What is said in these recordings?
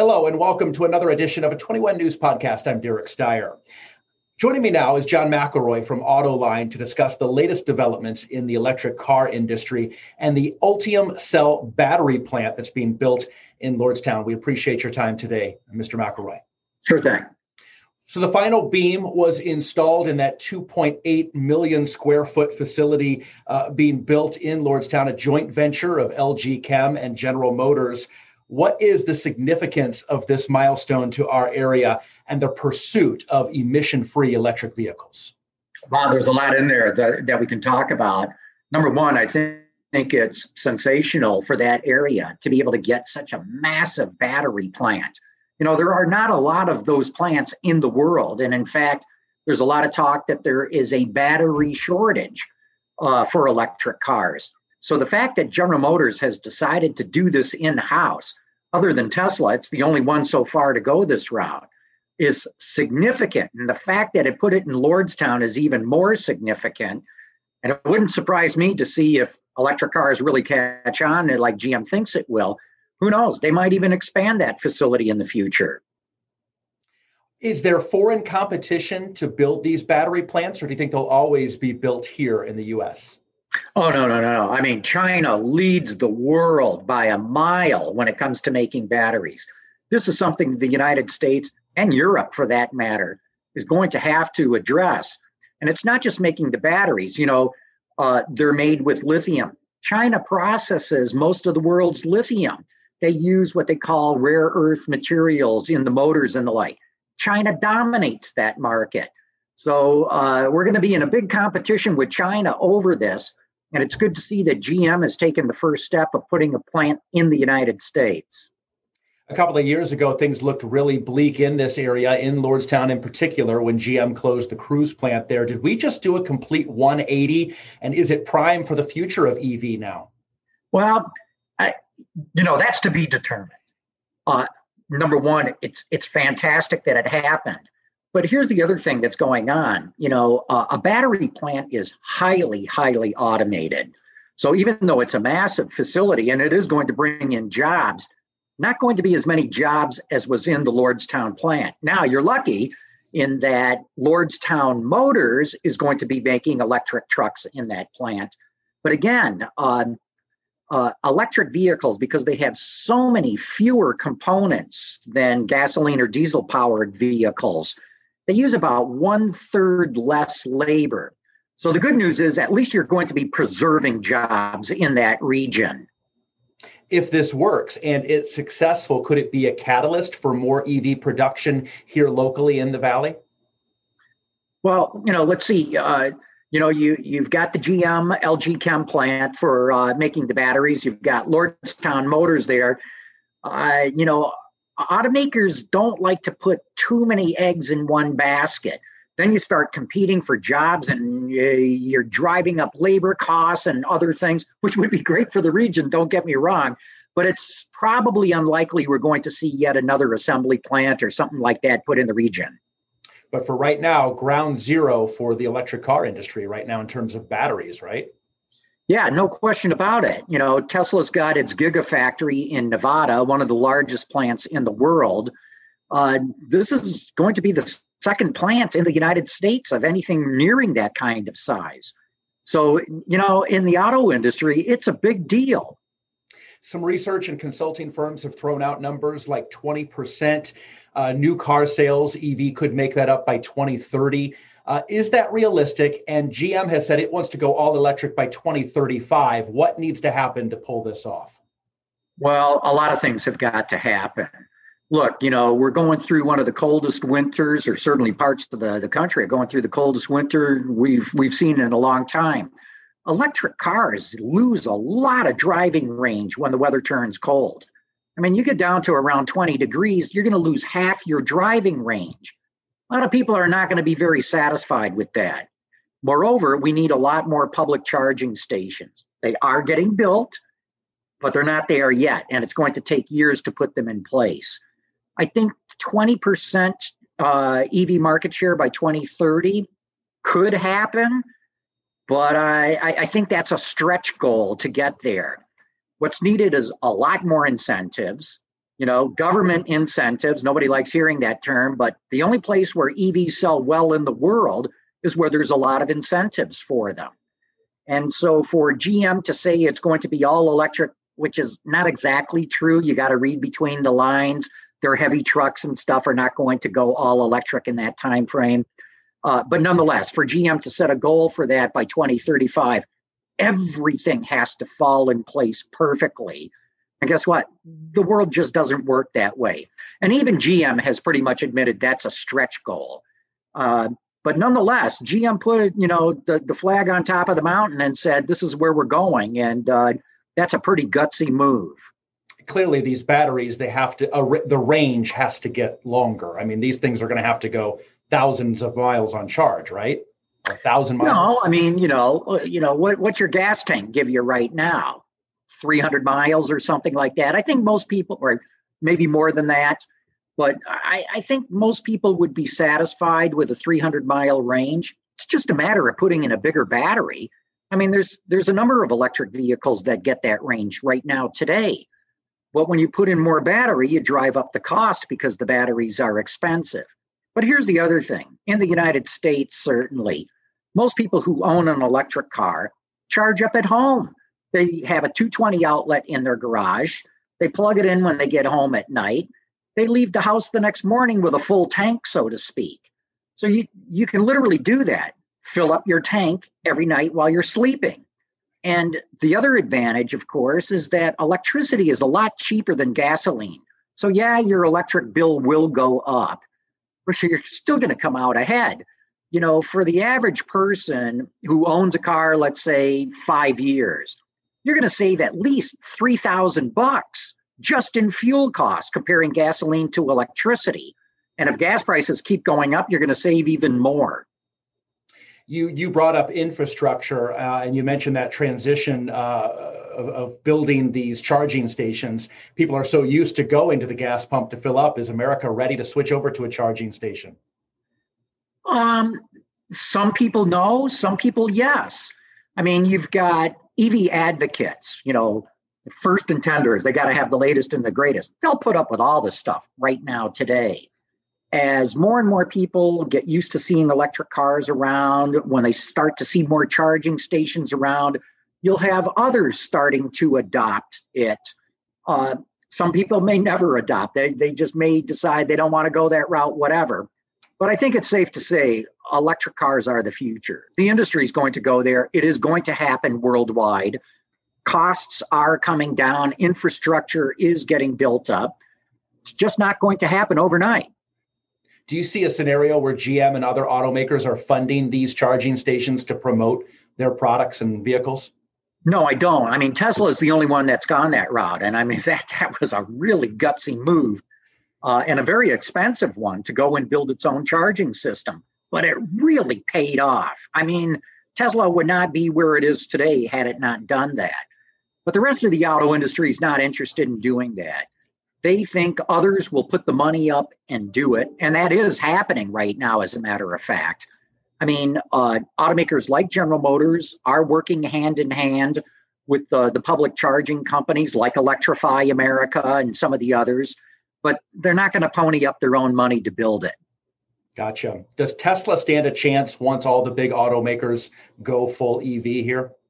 Hello, and welcome to another edition of a 21 News podcast. I'm Derek Steyer. Joining me now is John McElroy from Autoline to discuss the latest developments in the electric car industry and the Ultium cell battery plant that's being built in Lordstown. We appreciate your time today, Mr. McElroy. Sure thing. So the final beam was installed in that 2.8 million square foot facility uh, being built in Lordstown, a joint venture of LG Chem and General Motors. What is the significance of this milestone to our area and the pursuit of emission free electric vehicles? Wow, there's a lot in there that, that we can talk about. Number one, I think, think it's sensational for that area to be able to get such a massive battery plant. You know, there are not a lot of those plants in the world. And in fact, there's a lot of talk that there is a battery shortage uh, for electric cars. So the fact that General Motors has decided to do this in house, other than Tesla, it's the only one so far to go this route, is significant. And the fact that it put it in Lordstown is even more significant. And it wouldn't surprise me to see if electric cars really catch on like GM thinks it will. Who knows? They might even expand that facility in the future. Is there foreign competition to build these battery plants, or do you think they'll always be built here in the US? Oh, no, no, no, no. I mean, China leads the world by a mile when it comes to making batteries. This is something the United States and Europe, for that matter, is going to have to address. And it's not just making the batteries, you know, uh, they're made with lithium. China processes most of the world's lithium. They use what they call rare earth materials in the motors and the like. China dominates that market. So uh, we're going to be in a big competition with China over this. And it's good to see that GM has taken the first step of putting a plant in the United States. A couple of years ago, things looked really bleak in this area, in Lordstown in particular, when GM closed the Cruze plant there. Did we just do a complete 180? And is it prime for the future of EV now? Well, I, you know, that's to be determined. Uh, number one, it's it's fantastic that it happened. But here's the other thing that's going on. You know, uh, a battery plant is highly, highly automated. So even though it's a massive facility and it is going to bring in jobs, not going to be as many jobs as was in the Lordstown plant. Now you're lucky in that Lordstown Motors is going to be making electric trucks in that plant. But again, um, uh, electric vehicles, because they have so many fewer components than gasoline or diesel powered vehicles, they use about one third less labor. So the good news is at least you're going to be preserving jobs in that region. If this works and it's successful, could it be a catalyst for more EV production here locally in the valley? Well, you know, let's see. Uh, you know, you you've got the GM LG Chem plant for uh, making the batteries. You've got Lordstown Motors there. Uh, you know, automakers don't like to put too many eggs in one basket. Then you start competing for jobs and uh, you're driving up labor costs and other things, which would be great for the region, don't get me wrong. But it's probably unlikely we're going to see yet another assembly plant or something like that put in the region. But for right now, ground zero for the electric car industry right now in terms of batteries, right? Yeah, no question about it. You know, Tesla's got its Gigafactory in Nevada, one of the largest plants in the world. Uh, this is going to be the second plant in the United States of anything nearing that kind of size. So, you know, in the auto industry, it's a big deal. Some research and consulting firms have thrown out numbers like 20% uh, new car sales. EV could make that up by 2030. Uh, is that realistic? And GM has said it wants to go all electric by 2035. What needs to happen to pull this off? Well, a lot of things have got to happen. Look, you know, we're going through one of the coldest winters, or certainly parts of the, the country are going through the coldest winter we've we've seen in a long time. Electric cars lose a lot of driving range when the weather turns cold. I mean, you get down to around 20 degrees, you're going to lose half your driving range. A lot of people are not going to be very satisfied with that. Moreover, we need a lot more public charging stations. They are getting built, but they're not there yet, and it's going to take years to put them in place. I think 20% uh, EV market share by 2030 could happen, but I, I think that's a stretch goal to get there. What's needed is a lot more incentives You know, government incentives, nobody likes hearing that term, but the only place where EVs sell well in the world is where there's a lot of incentives for them. And so for GM to say it's going to be all electric, which is not exactly true, you got to read between the lines. Their heavy trucks and stuff are not going to go all electric in that time frame. Uh, but nonetheless, for GM to set a goal for that by 2035, everything has to fall in place perfectly. And guess what? The world just doesn't work that way. And even GM has pretty much admitted that's a stretch goal. Uh, but nonetheless, GM put you know the, the flag on top of the mountain and said, "This is where we're going," and uh, that's a pretty gutsy move. Clearly, these batteries they have to uh, the range has to get longer. I mean, these things are going to have to go thousands of miles on charge, right? A thousand miles. No, I mean, you know, uh, you know what what's your gas tank give you right now? 300 miles or something like that. I think most people, or maybe more than that, but I, I think most people would be satisfied with a 300 mile range. It's just a matter of putting in a bigger battery. I mean, there's there's a number of electric vehicles that get that range right now today. But when you put in more battery, you drive up the cost because the batteries are expensive. But here's the other thing in the United States, certainly, most people who own an electric car charge up at home. They have a 220 outlet in their garage. They plug it in when they get home at night. They leave the house the next morning with a full tank, so to speak. So you, you can literally do that. Fill up your tank every night while you're sleeping. And the other advantage, of course, is that electricity is a lot cheaper than gasoline. So, yeah, your electric bill will go up, but you're still going to come out ahead. You know, for the average person who owns a car, let's say five years, you're going to save at least 3000 bucks just in fuel costs comparing gasoline to electricity. And if gas prices keep going up, you're going to save even more. You, you brought up infrastructure uh, and you mentioned that transition uh, of, of, building these charging stations. People are so used to going to the gas pump to fill up. Is America ready to switch over to a charging station? Um, some people no, some people yes. I mean, you've got EV advocates, you know, first intenders, they got to have the latest and the greatest. They'll put up with all this stuff right now today. As more and more people get used to seeing electric cars around, when they start to see more charging stations around, you'll have others starting to adopt it. Uh, some people may never adopt it, they just may decide they don't want to go that route, whatever. But I think it's safe to say electric cars are the future. The industry is going to go there. It is going to happen worldwide costs are coming down, infrastructure is getting built up. It's just not going to happen overnight. Do you see a scenario where GM and other automakers are funding these charging stations to promote their products and vehicles? No, I don't. I mean, Tesla is the only one that's gone that route, and I mean that that was a really gutsy move, uh, and a very expensive one to go and build its own charging system. But it really paid off. I mean, Tesla would not be where it is today had it not done that. But the rest of the auto industry is not interested in doing that. They think others will put the money up and do it. And that is happening right now, as a matter of fact. I mean, uh, automakers like General Motors are working hand in hand with the, the public charging companies like Electrify America and some of the others, but they're not going to pony up their own money to build it. Gotcha. Does Tesla stand a chance once all the big automakers go full EV here?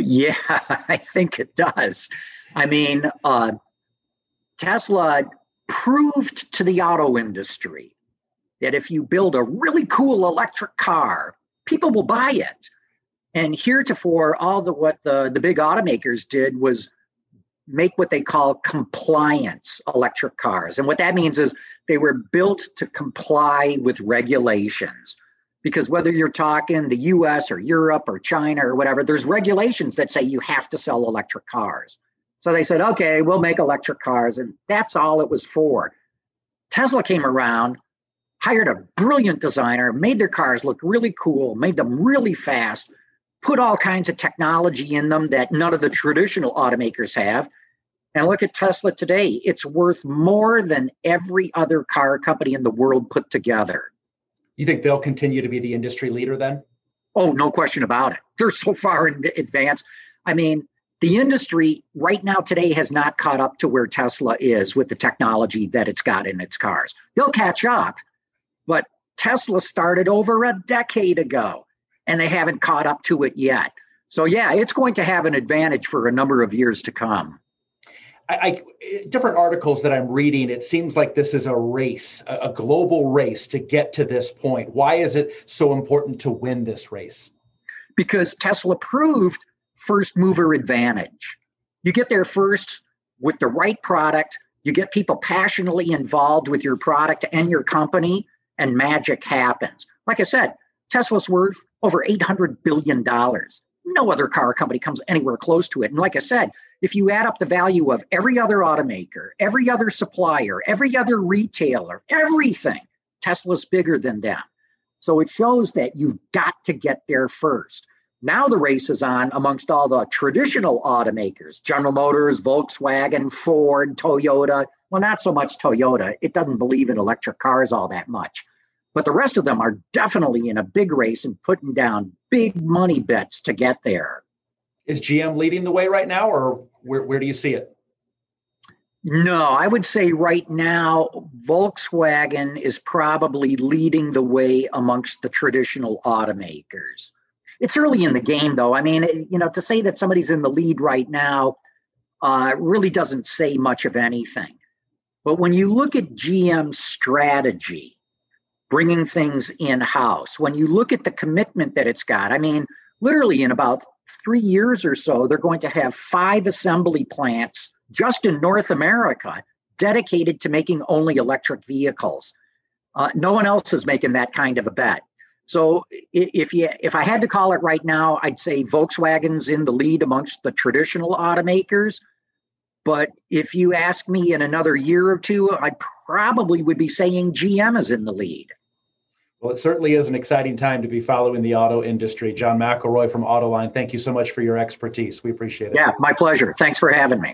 Yeah, I think it does. I mean, uh, Tesla proved to the auto industry that if you build a really cool electric car, people will buy it. And heretofore, all the what the, the big automakers did was make what they call compliance electric cars. And what that means is they were built to comply with regulations because whether you're talking the US or Europe or China or whatever, there's regulations that say you have to sell electric cars. So they said, okay, we'll make electric cars. And that's all it was for. Tesla came around, hired a brilliant designer, made their cars look really cool, made them really fast, put all kinds of technology in them that none of the traditional automakers have. And look at Tesla today. It's worth more than every other car company in the world put together. You think they'll continue to be the industry leader then? Oh, no question about it. They're so far in advance. I mean, the industry right now today has not caught up to where Tesla is with the technology that it's got in its cars. They'll catch up, but Tesla started over a decade ago and they haven't caught up to it yet. So, yeah, it's going to have an advantage for a number of years to come. I, I, different articles that I'm reading, it seems like this is a race, a, a global race to get to this point. Why is it so important to win this race? Because Tesla proved first mover advantage. You get there first with the right product, you get people passionately involved with your product and your company, and magic happens. Like I said, Tesla's worth over $800 billion. No other car company comes anywhere close to it. And like I said, if you add up the value of every other automaker, every other supplier, every other retailer, everything, Tesla's bigger than them. So it shows that you've got to get there first. Now the race is on amongst all the traditional automakers General Motors, Volkswagen, Ford, Toyota. Well, not so much Toyota. It doesn't believe in electric cars all that much. But the rest of them are definitely in a big race and putting down big money bets to get there. Is GM leading the way right now, or where, where do you see it? No, I would say right now, Volkswagen is probably leading the way amongst the traditional automakers. It's early in the game, though. I mean, you know, to say that somebody's in the lead right now uh, really doesn't say much of anything. But when you look at GM's strategy, bringing things in house, when you look at the commitment that it's got, I mean, literally in about three years or so, they're going to have five assembly plants just in North America dedicated to making only electric vehicles. Uh, no one else is making that kind of a bet. So if you if I had to call it right now, I'd say Volkswagen's in the lead amongst the traditional automakers. But if you ask me in another year or two, I probably would be saying GM is in the lead. Well, it certainly is an exciting time to be following the auto industry. John McElroy from Autoline, thank you so much for your expertise. We appreciate it. Yeah, my pleasure. Thanks for having me.